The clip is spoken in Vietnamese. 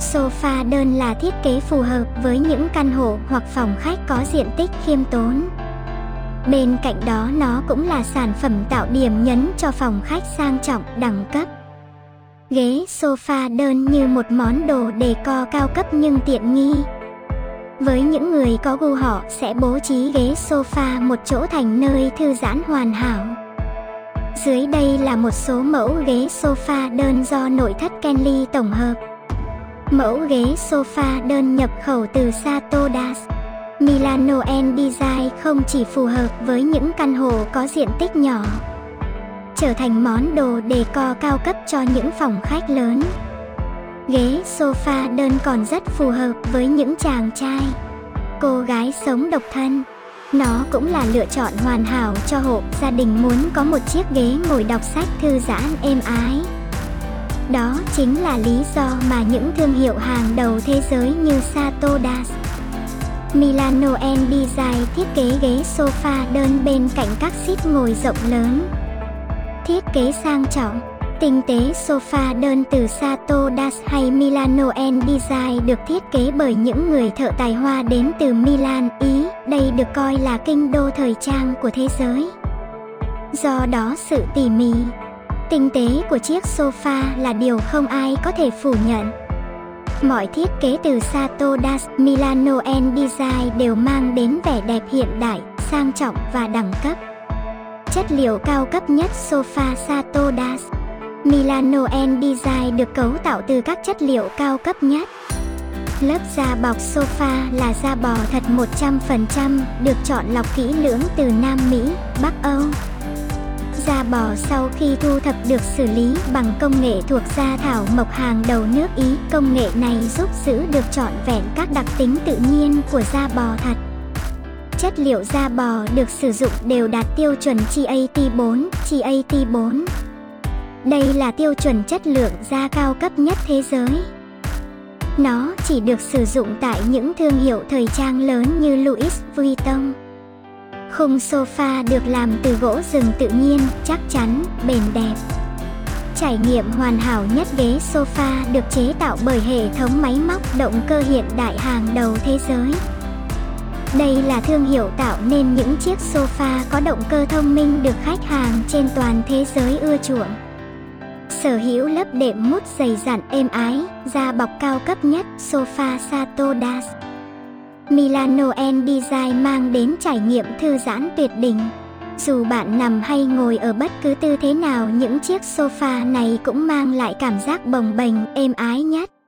Sofa đơn là thiết kế phù hợp với những căn hộ hoặc phòng khách có diện tích khiêm tốn. Bên cạnh đó, nó cũng là sản phẩm tạo điểm nhấn cho phòng khách sang trọng, đẳng cấp. Ghế, sofa đơn như một món đồ đề co cao cấp nhưng tiện nghi. Với những người có gu họ, sẽ bố trí ghế, sofa một chỗ thành nơi thư giãn hoàn hảo. Dưới đây là một số mẫu ghế sofa đơn do nội thất Kenly tổng hợp. Mẫu ghế sofa đơn nhập khẩu từ Sato Das. Milano N Design không chỉ phù hợp với những căn hộ có diện tích nhỏ, trở thành món đồ đề co cao cấp cho những phòng khách lớn. Ghế sofa đơn còn rất phù hợp với những chàng trai, cô gái sống độc thân. Nó cũng là lựa chọn hoàn hảo cho hộ gia đình muốn có một chiếc ghế ngồi đọc sách thư giãn êm ái. Đó chính là lý do mà những thương hiệu hàng đầu thế giới như Sato Das, Milano N Design thiết kế ghế sofa đơn bên cạnh các seat ngồi rộng lớn. Thiết kế sang trọng, tinh tế sofa đơn từ Sato Das hay Milano N Design được thiết kế bởi những người thợ tài hoa đến từ Milan, Ý. Đây được coi là kinh đô thời trang của thế giới. Do đó sự tỉ mỉ, tinh tế của chiếc sofa là điều không ai có thể phủ nhận. Mọi thiết kế từ Sato Das, Milano and Design đều mang đến vẻ đẹp hiện đại, sang trọng và đẳng cấp. Chất liệu cao cấp nhất sofa Sato Das, Milano and Design được cấu tạo từ các chất liệu cao cấp nhất. Lớp da bọc sofa là da bò thật 100%, được chọn lọc kỹ lưỡng từ Nam Mỹ, Bắc bò sau khi thu thập được xử lý bằng công nghệ thuộc da thảo mộc hàng đầu nước Ý. Công nghệ này giúp giữ được trọn vẹn các đặc tính tự nhiên của da bò thật. Chất liệu da bò được sử dụng đều đạt tiêu chuẩn GAT4, GAT4. Đây là tiêu chuẩn chất lượng da cao cấp nhất thế giới. Nó chỉ được sử dụng tại những thương hiệu thời trang lớn như Louis Vuitton. Khung sofa được làm từ gỗ rừng tự nhiên, chắc chắn, bền đẹp. Trải nghiệm hoàn hảo nhất ghế sofa được chế tạo bởi hệ thống máy móc động cơ hiện đại hàng đầu thế giới. Đây là thương hiệu tạo nên những chiếc sofa có động cơ thông minh được khách hàng trên toàn thế giới ưa chuộng. Sở hữu lớp đệm mút dày dặn êm ái, da bọc cao cấp nhất, sofa Sato Das. Milano N Design mang đến trải nghiệm thư giãn tuyệt đỉnh. Dù bạn nằm hay ngồi ở bất cứ tư thế nào những chiếc sofa này cũng mang lại cảm giác bồng bềnh, êm ái nhất.